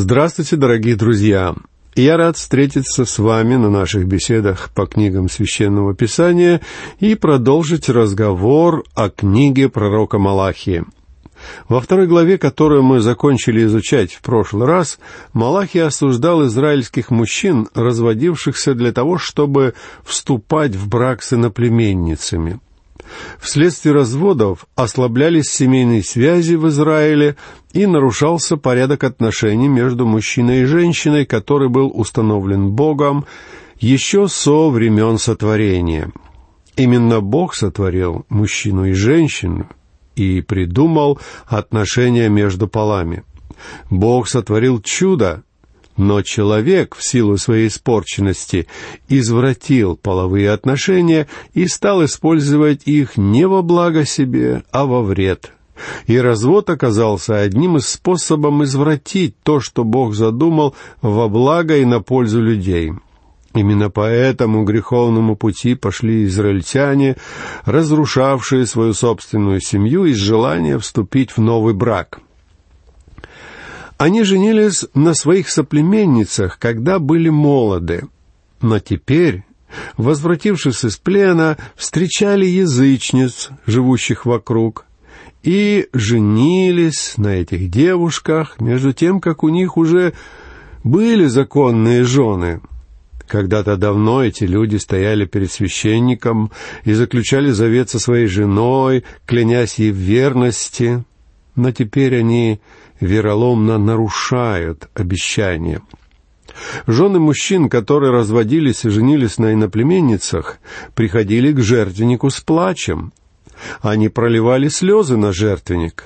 Здравствуйте, дорогие друзья! Я рад встретиться с вами на наших беседах по книгам Священного Писания и продолжить разговор о книге пророка Малахии. Во второй главе, которую мы закончили изучать в прошлый раз, Малахий осуждал израильских мужчин, разводившихся для того, чтобы вступать в брак с иноплеменницами. Вследствие разводов ослаблялись семейные связи в Израиле и нарушался порядок отношений между мужчиной и женщиной, который был установлен Богом еще со времен сотворения. Именно Бог сотворил мужчину и женщину и придумал отношения между полами. Бог сотворил чудо, но человек, в силу своей испорченности, извратил половые отношения и стал использовать их не во благо себе, а во вред. И развод оказался одним из способов извратить то, что Бог задумал во благо и на пользу людей. Именно по этому греховному пути пошли израильтяне, разрушавшие свою собственную семью из желания вступить в новый брак — они женились на своих соплеменницах, когда были молоды, но теперь, возвратившись из плена, встречали язычниц, живущих вокруг, и женились на этих девушках, между тем, как у них уже были законные жены. Когда-то давно эти люди стояли перед священником и заключали завет со своей женой, клянясь ей в верности, но теперь они вероломно нарушают обещания. Жены мужчин, которые разводились и женились на иноплеменницах, приходили к жертвеннику с плачем. Они проливали слезы на жертвенник,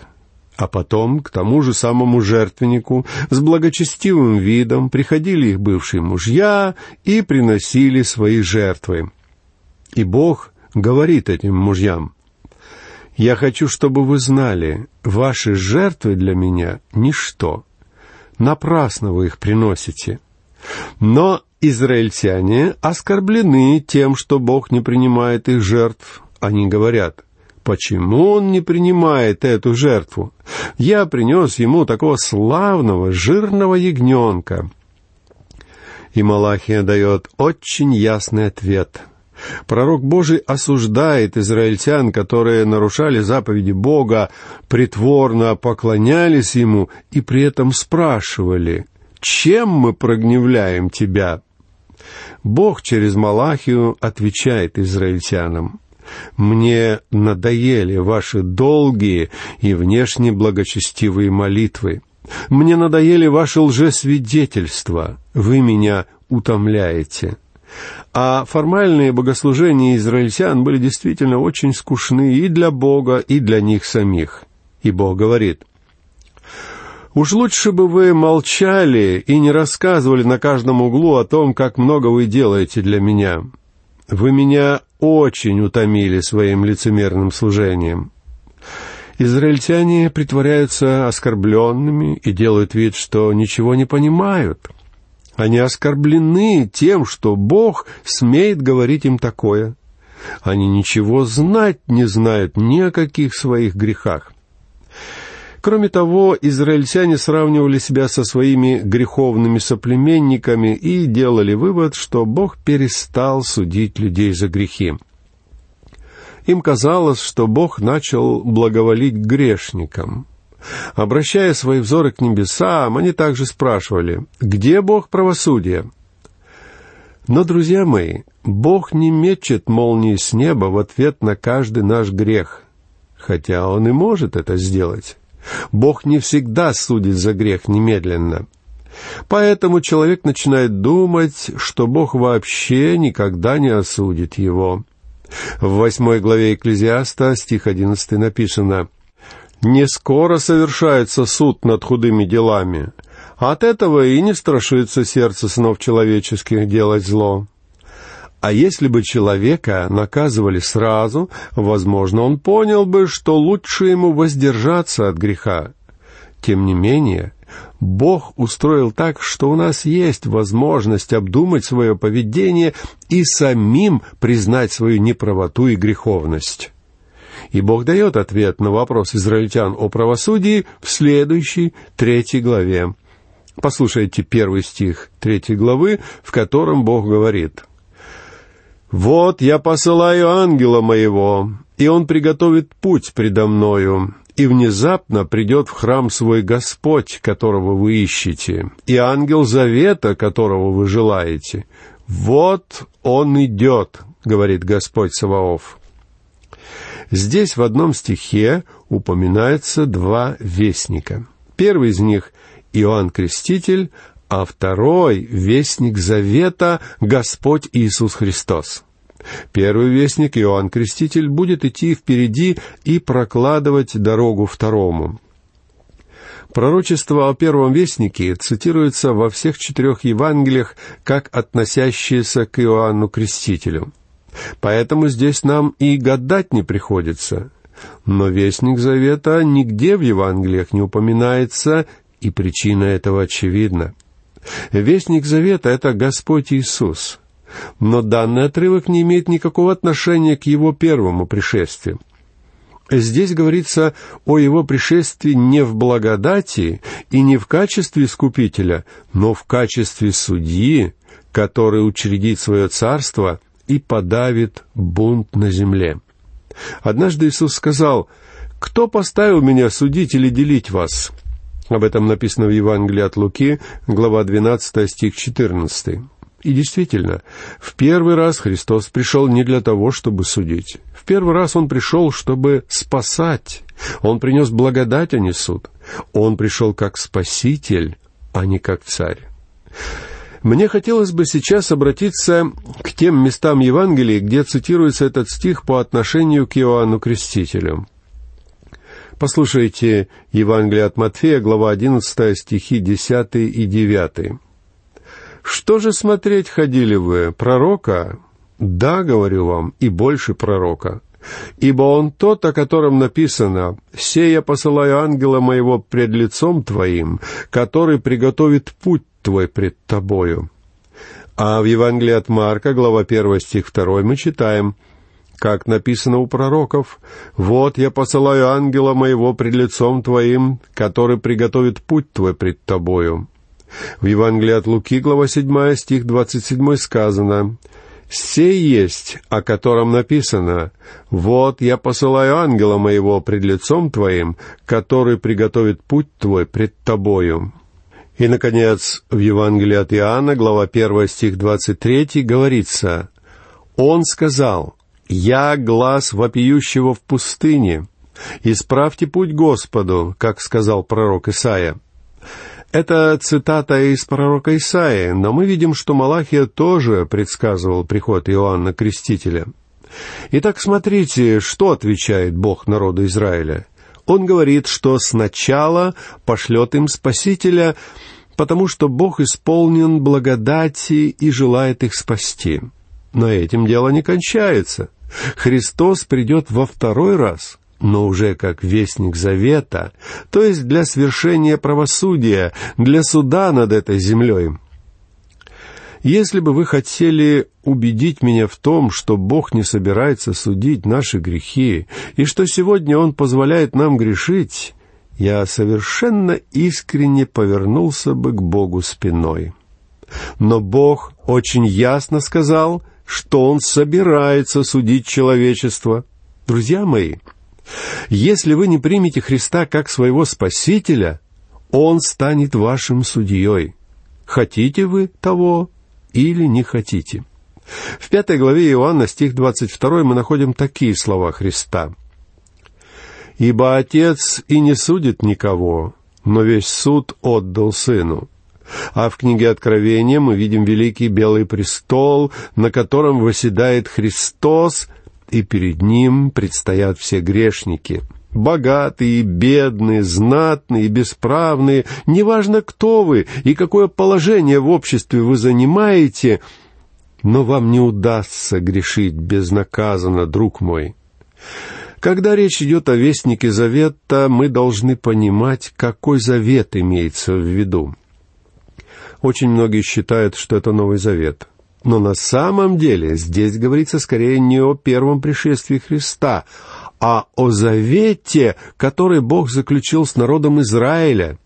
а потом к тому же самому жертвеннику с благочестивым видом приходили их бывшие мужья и приносили свои жертвы. И Бог говорит этим мужьям, я хочу, чтобы вы знали, ваши жертвы для меня — ничто. Напрасно вы их приносите. Но израильтяне оскорблены тем, что Бог не принимает их жертв. Они говорят, почему он не принимает эту жертву? Я принес ему такого славного, жирного ягненка. И Малахия дает очень ясный ответ — Пророк Божий осуждает израильтян, которые нарушали заповеди Бога, притворно поклонялись Ему и при этом спрашивали, «Чем мы прогневляем Тебя?» Бог через Малахию отвечает израильтянам, «Мне надоели ваши долгие и внешне благочестивые молитвы. Мне надоели ваши лжесвидетельства. Вы меня утомляете». А формальные богослужения израильтян были действительно очень скучны и для Бога, и для них самих. И Бог говорит, «Уж лучше бы вы молчали и не рассказывали на каждом углу о том, как много вы делаете для меня. Вы меня очень утомили своим лицемерным служением». Израильтяне притворяются оскорбленными и делают вид, что ничего не понимают — они оскорблены тем, что Бог смеет говорить им такое. Они ничего знать не знают ни о каких своих грехах. Кроме того, израильтяне сравнивали себя со своими греховными соплеменниками и делали вывод, что Бог перестал судить людей за грехи. Им казалось, что Бог начал благоволить грешникам. Обращая свои взоры к небесам, они также спрашивали, где Бог правосудия? Но, друзья мои, Бог не мечет молнии с неба в ответ на каждый наш грех, хотя Он и может это сделать. Бог не всегда судит за грех немедленно. Поэтому человек начинает думать, что Бог вообще никогда не осудит его. В восьмой главе Экклезиаста, стих одиннадцатый написано — не скоро совершается суд над худыми делами. От этого и не страшится сердце снов человеческих делать зло. А если бы человека наказывали сразу, возможно, он понял бы, что лучше ему воздержаться от греха. Тем не менее, Бог устроил так, что у нас есть возможность обдумать свое поведение и самим признать свою неправоту и греховность. И Бог дает ответ на вопрос израильтян о правосудии в следующей, третьей главе. Послушайте первый стих третьей главы, в котором Бог говорит. «Вот я посылаю ангела моего, и он приготовит путь предо мною, и внезапно придет в храм свой Господь, которого вы ищете, и ангел завета, которого вы желаете. Вот он идет, говорит Господь Саваоф. Здесь в одном стихе упоминается два вестника. Первый из них — Иоанн Креститель, а второй — Вестник Завета Господь Иисус Христос. Первый вестник, Иоанн Креститель, будет идти впереди и прокладывать дорогу второму. Пророчество о первом вестнике цитируется во всех четырех Евангелиях как относящиеся к Иоанну Крестителю. Поэтому здесь нам и гадать не приходится. Но Вестник Завета нигде в Евангелиях не упоминается, и причина этого очевидна. Вестник Завета — это Господь Иисус. Но данный отрывок не имеет никакого отношения к его первому пришествию. Здесь говорится о его пришествии не в благодати и не в качестве искупителя, но в качестве судьи, который учредит свое царство и подавит бунт на земле. Однажды Иисус сказал, «Кто поставил меня судить или делить вас?» Об этом написано в Евангелии от Луки, глава 12, стих 14. И действительно, в первый раз Христос пришел не для того, чтобы судить. В первый раз Он пришел, чтобы спасать. Он принес благодать, а не суд. Он пришел как Спаситель, а не как Царь. Мне хотелось бы сейчас обратиться к тем местам Евангелия, где цитируется этот стих по отношению к Иоанну Крестителю. Послушайте Евангелие от Матфея, глава 11, стихи 10 и 9. «Что же смотреть ходили вы? Пророка?» «Да, говорю вам, и больше пророка. Ибо он тот, о котором написано, «Се я посылаю ангела моего пред лицом твоим, который приготовит путь твой пред тобою». А в Евангелии от Марка, глава 1, стих 2, мы читаем, как написано у пророков, «Вот я посылаю ангела моего пред лицом твоим, который приготовит путь твой пред тобою». В Евангелии от Луки, глава 7, стих 27 сказано, «Сей есть, о котором написано, «Вот я посылаю ангела моего пред лицом твоим, который приготовит путь твой пред тобою». И, наконец, в Евангелии от Иоанна, глава 1, стих 23, говорится, «Он сказал, «Я глаз вопиющего в пустыне, исправьте путь Господу», как сказал пророк Исаия. Это цитата из пророка Исаии, но мы видим, что Малахия тоже предсказывал приход Иоанна Крестителя. Итак, смотрите, что отвечает Бог народу Израиля. Он говорит, что сначала пошлет им Спасителя, потому что Бог исполнен благодати и желает их спасти. Но этим дело не кончается. Христос придет во второй раз, но уже как вестник завета, то есть для свершения правосудия, для суда над этой землей. Если бы вы хотели убедить меня в том, что Бог не собирается судить наши грехи, и что сегодня Он позволяет нам грешить, я совершенно искренне повернулся бы к Богу спиной. Но Бог очень ясно сказал, что Он собирается судить человечество. Друзья мои, если вы не примете Христа как своего Спасителя, Он станет вашим судьей. Хотите вы того или не хотите? В пятой главе Иоанна, стих 22, мы находим такие слова Христа. «Ибо Отец и не судит никого, но весь суд отдал Сыну». А в книге Откровения мы видим великий белый престол, на котором восседает Христос — и перед ним предстоят все грешники. Богатые, бедные, знатные, бесправные, неважно кто вы и какое положение в обществе вы занимаете, но вам не удастся грешить безнаказанно, друг мой. Когда речь идет о вестнике завета, мы должны понимать, какой завет имеется в виду. Очень многие считают, что это Новый Завет. Но на самом деле здесь говорится скорее не о первом пришествии Христа, а о завете, который Бог заключил с народом Израиля.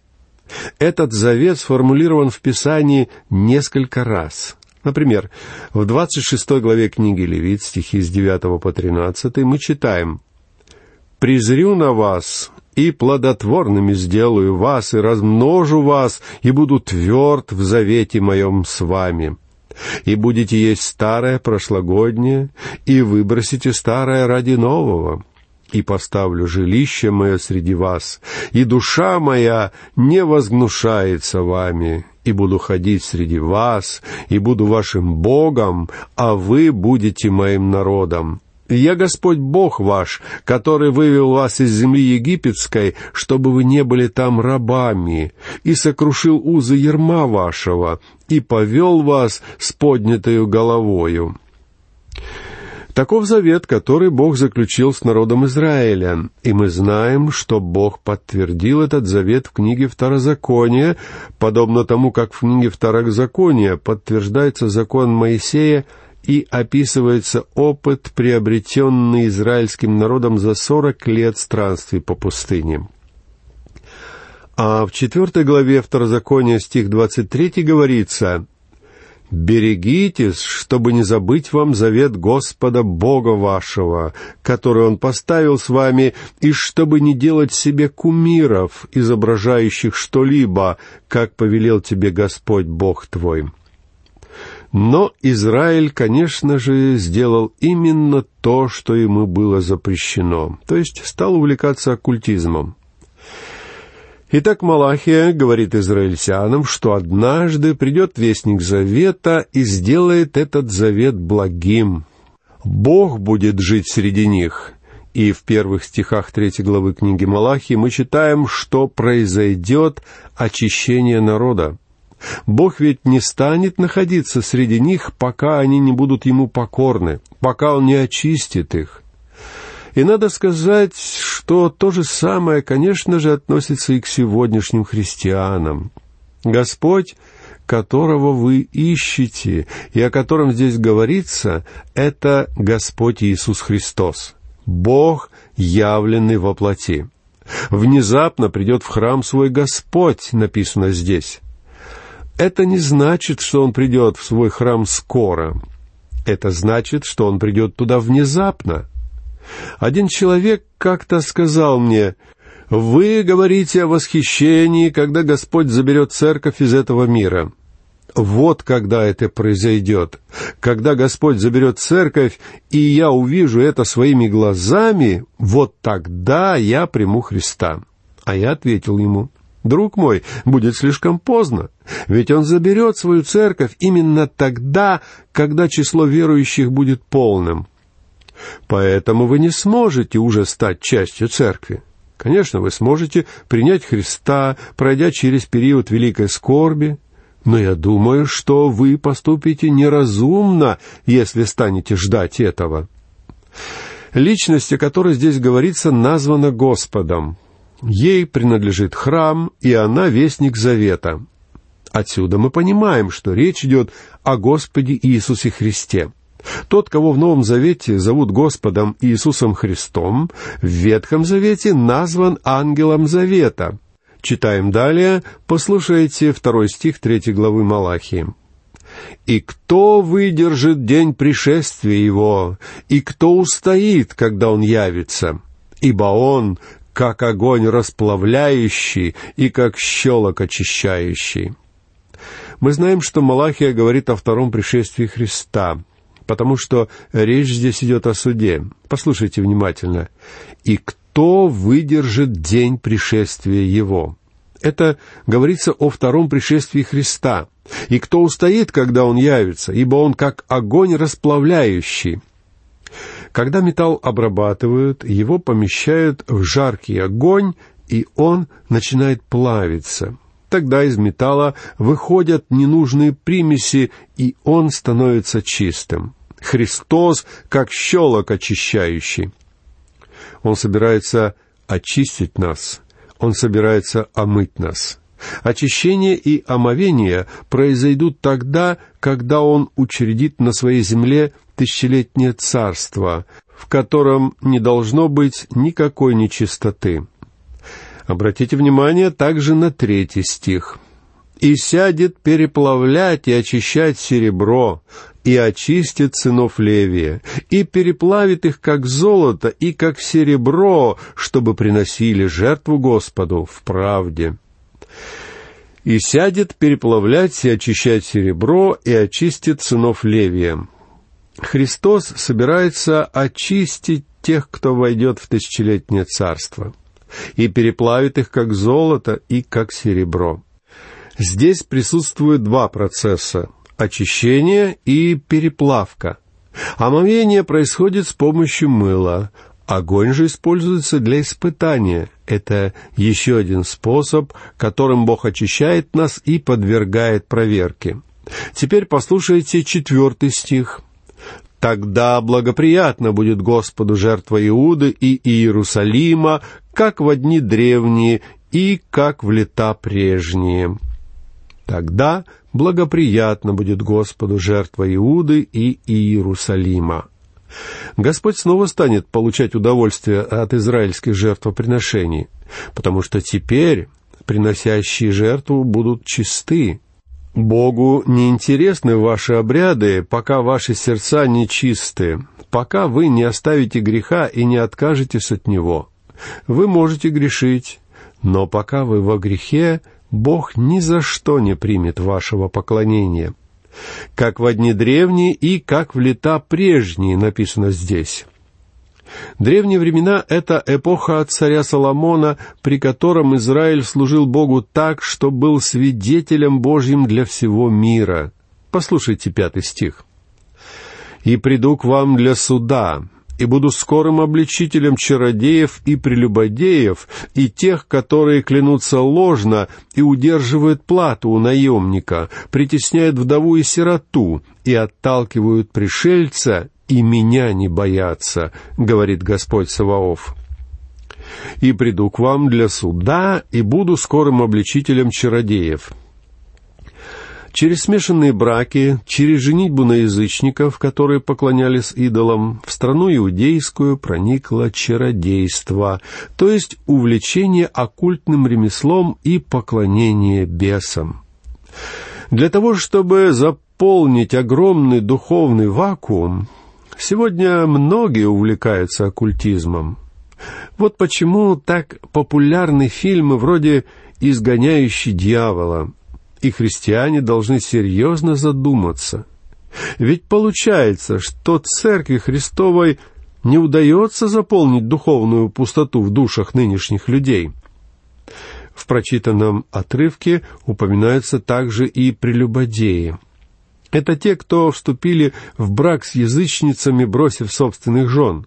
Этот завет сформулирован в Писании несколько раз. Например, в 26 главе книги Левит, стихи с 9 по 13, мы читаем «Презрю на вас, и плодотворными сделаю вас, и размножу вас, и буду тверд в завете моем с вами. И будете есть старое прошлогоднее, и выбросите старое ради нового. И поставлю жилище мое среди вас, и душа моя не возгнушается вами, и буду ходить среди вас, и буду вашим Богом, а вы будете моим народом. Я Господь Бог ваш, который вывел вас из земли египетской, чтобы вы не были там рабами, и сокрушил узы ерма вашего, и повел вас с поднятою головою». Таков завет, который Бог заключил с народом Израиля, и мы знаем, что Бог подтвердил этот завет в книге Второзакония, подобно тому, как в книге Второзакония подтверждается закон Моисея и описывается опыт, приобретенный израильским народом за сорок лет странствий по пустыне. А в четвертой главе Второзакония стих двадцать третий говорится «Берегитесь, чтобы не забыть вам завет Господа Бога вашего, который Он поставил с вами, и чтобы не делать себе кумиров, изображающих что-либо, как повелел тебе Господь Бог твой». Но Израиль, конечно же, сделал именно то, что ему было запрещено, то есть стал увлекаться оккультизмом. Итак, Малахия говорит израильтянам, что однажды придет вестник завета и сделает этот завет благим. Бог будет жить среди них. И в первых стихах третьей главы книги Малахии мы читаем, что произойдет очищение народа. Бог ведь не станет находиться среди них, пока они не будут Ему покорны, пока Он не очистит их. И надо сказать, что то же самое, конечно же, относится и к сегодняшним христианам. Господь, которого вы ищете, и о котором здесь говорится, это Господь Иисус Христос, Бог, явленный во плоти. Внезапно придет в храм свой Господь, написано здесь. Это не значит, что он придет в свой храм скоро. Это значит, что он придет туда внезапно. Один человек как-то сказал мне, «Вы говорите о восхищении, когда Господь заберет церковь из этого мира». Вот когда это произойдет. Когда Господь заберет церковь, и я увижу это своими глазами, вот тогда я приму Христа. А я ответил ему, Друг мой, будет слишком поздно, ведь он заберет свою церковь именно тогда, когда число верующих будет полным. Поэтому вы не сможете уже стать частью церкви. Конечно, вы сможете принять Христа, пройдя через период великой скорби, но я думаю, что вы поступите неразумно, если станете ждать этого. Личность, о которой здесь говорится, названа Господом. Ей принадлежит храм, и она вестник завета. Отсюда мы понимаем, что речь идет о Господе Иисусе Христе. Тот, кого в Новом Завете зовут Господом Иисусом Христом, в Ветхом Завете назван ангелом Завета. Читаем далее, послушайте второй стих третьей главы Малахии. «И кто выдержит день пришествия его, и кто устоит, когда он явится? Ибо он как огонь расплавляющий и как щелок очищающий. Мы знаем, что Малахия говорит о втором пришествии Христа, потому что речь здесь идет о суде. Послушайте внимательно. «И кто выдержит день пришествия Его?» Это говорится о втором пришествии Христа. «И кто устоит, когда Он явится, ибо Он как огонь расплавляющий». Когда металл обрабатывают, его помещают в жаркий огонь, и он начинает плавиться. Тогда из металла выходят ненужные примеси, и он становится чистым. Христос как щелок очищающий. Он собирается очистить нас. Он собирается омыть нас. Очищение и омовение произойдут тогда, когда Он учредит на своей земле тысячелетнее царство, в котором не должно быть никакой нечистоты. Обратите внимание также на третий стих. «И сядет переплавлять и очищать серебро, и очистит сынов Левия, и переплавит их, как золото и как серебро, чтобы приносили жертву Господу в правде» и сядет переплавлять и очищать серебро, и очистит сынов Левия. Христос собирается очистить тех, кто войдет в тысячелетнее царство, и переплавит их как золото и как серебро. Здесь присутствуют два процесса – очищение и переплавка. Омовение происходит с помощью мыла, Огонь же используется для испытания. Это еще один способ, которым Бог очищает нас и подвергает проверке. Теперь послушайте четвертый стих. «Тогда благоприятно будет Господу жертва Иуды и Иерусалима, как в дни древние и как в лета прежние». Тогда благоприятно будет Господу жертва Иуды и Иерусалима. Господь снова станет получать удовольствие от израильских жертвоприношений, потому что теперь приносящие жертву будут чисты. Богу не интересны ваши обряды, пока ваши сердца не чисты, пока вы не оставите греха и не откажетесь от него. Вы можете грешить, но пока вы во грехе, Бог ни за что не примет вашего поклонения — как в одни древние и как в лета прежние, написано здесь. Древние времена — это эпоха от царя Соломона, при котором Израиль служил Богу так, что был свидетелем Божьим для всего мира. Послушайте пятый стих. «И приду к вам для суда, и буду скорым обличителем чародеев и прелюбодеев, и тех, которые клянутся ложно и удерживают плату у наемника, притесняют вдову и сироту, и отталкивают пришельца, и меня не боятся, говорит Господь Саваоф. И приду к вам для суда, и буду скорым обличителем чародеев. Через смешанные браки, через женитьбу на язычников, которые поклонялись идолам, в страну иудейскую проникло чародейство, то есть увлечение оккультным ремеслом и поклонение бесам. Для того, чтобы заполнить огромный духовный вакуум, сегодня многие увлекаются оккультизмом. Вот почему так популярны фильмы вроде «Изгоняющий дьявола», и христиане должны серьезно задуматься. Ведь получается, что Церкви Христовой не удается заполнить духовную пустоту в душах нынешних людей. В прочитанном отрывке упоминаются также и прелюбодеи. Это те, кто вступили в брак с язычницами, бросив собственных жен.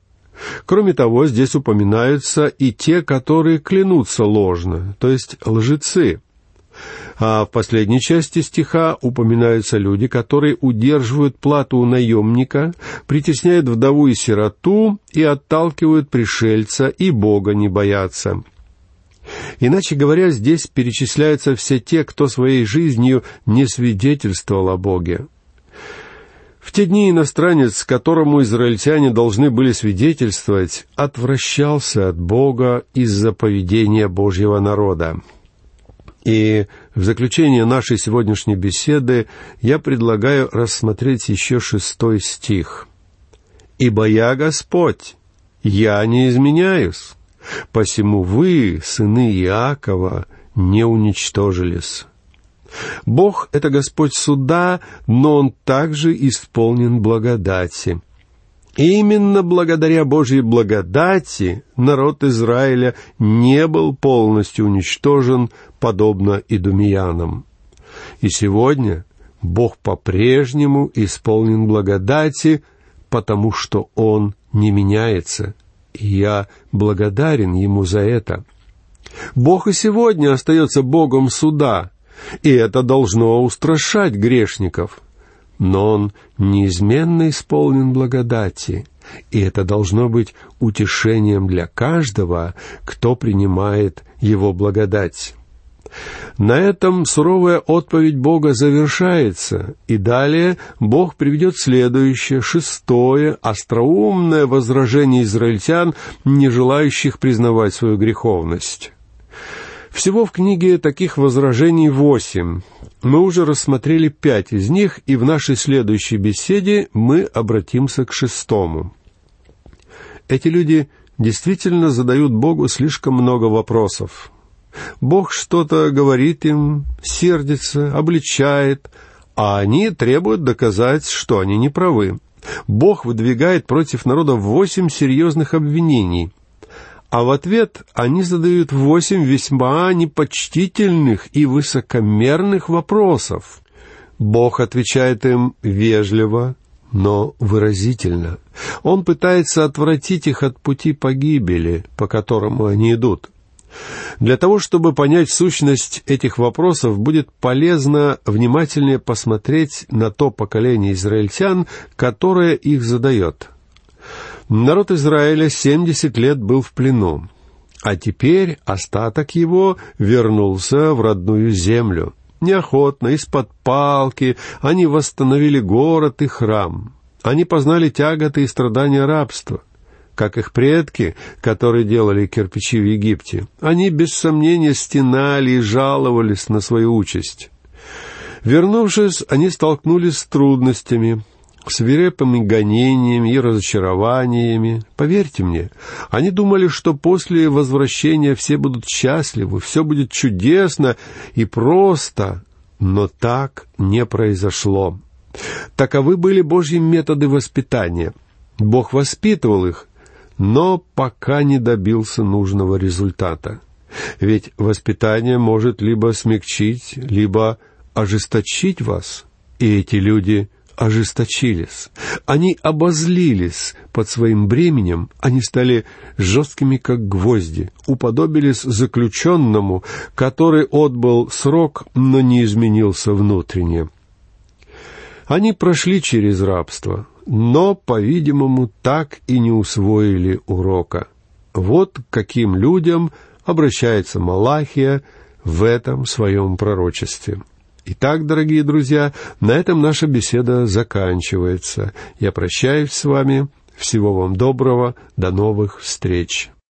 Кроме того, здесь упоминаются и те, которые клянутся ложно, то есть лжецы – а в последней части стиха упоминаются люди, которые удерживают плату у наемника, притесняют вдову и сироту и отталкивают пришельца, и Бога не боятся. Иначе говоря, здесь перечисляются все те, кто своей жизнью не свидетельствовал о Боге. В те дни иностранец, которому израильтяне должны были свидетельствовать, отвращался от Бога из-за поведения Божьего народа. И в заключение нашей сегодняшней беседы я предлагаю рассмотреть еще шестой стих. «Ибо я Господь, я не изменяюсь, посему вы, сыны Иакова, не уничтожились». Бог — это Господь суда, но Он также исполнен благодати. Именно благодаря Божьей благодати народ Израиля не был полностью уничтожен, подобно идумиянам. И сегодня Бог по-прежнему исполнен благодати, потому что Он не меняется, и я благодарен Ему за это. Бог и сегодня остается Богом суда, и это должно устрашать грешников — но он неизменно исполнен благодати, и это должно быть утешением для каждого, кто принимает его благодать. На этом суровая отповедь Бога завершается, и далее Бог приведет следующее, шестое, остроумное возражение израильтян, не желающих признавать свою греховность. Всего в книге таких возражений восемь. Мы уже рассмотрели пять из них, и в нашей следующей беседе мы обратимся к шестому. Эти люди действительно задают Богу слишком много вопросов. Бог что-то говорит им, сердится, обличает, а они требуют доказать, что они не правы. Бог выдвигает против народа восемь серьезных обвинений, а в ответ они задают восемь весьма непочтительных и высокомерных вопросов. Бог отвечает им вежливо, но выразительно. Он пытается отвратить их от пути погибели, по которому они идут. Для того, чтобы понять сущность этих вопросов, будет полезно внимательнее посмотреть на то поколение израильтян, которое их задает. Народ Израиля семьдесят лет был в плену, а теперь остаток его вернулся в родную землю. Неохотно, из-под палки, они восстановили город и храм. Они познали тяготы и страдания рабства как их предки, которые делали кирпичи в Египте. Они, без сомнения, стенали и жаловались на свою участь. Вернувшись, они столкнулись с трудностями, свирепыми гонениями и разочарованиями. Поверьте мне, они думали, что после возвращения все будут счастливы, все будет чудесно и просто, но так не произошло. Таковы были Божьи методы воспитания. Бог воспитывал их, но пока не добился нужного результата. Ведь воспитание может либо смягчить, либо ожесточить вас. И эти люди ожесточились. Они обозлились под своим бременем, они стали жесткими, как гвозди, уподобились заключенному, который отбыл срок, но не изменился внутренне. Они прошли через рабство, но, по-видимому, так и не усвоили урока. Вот к каким людям обращается Малахия в этом своем пророчестве. Итак, дорогие друзья, на этом наша беседа заканчивается. Я прощаюсь с вами. Всего вам доброго. До новых встреч.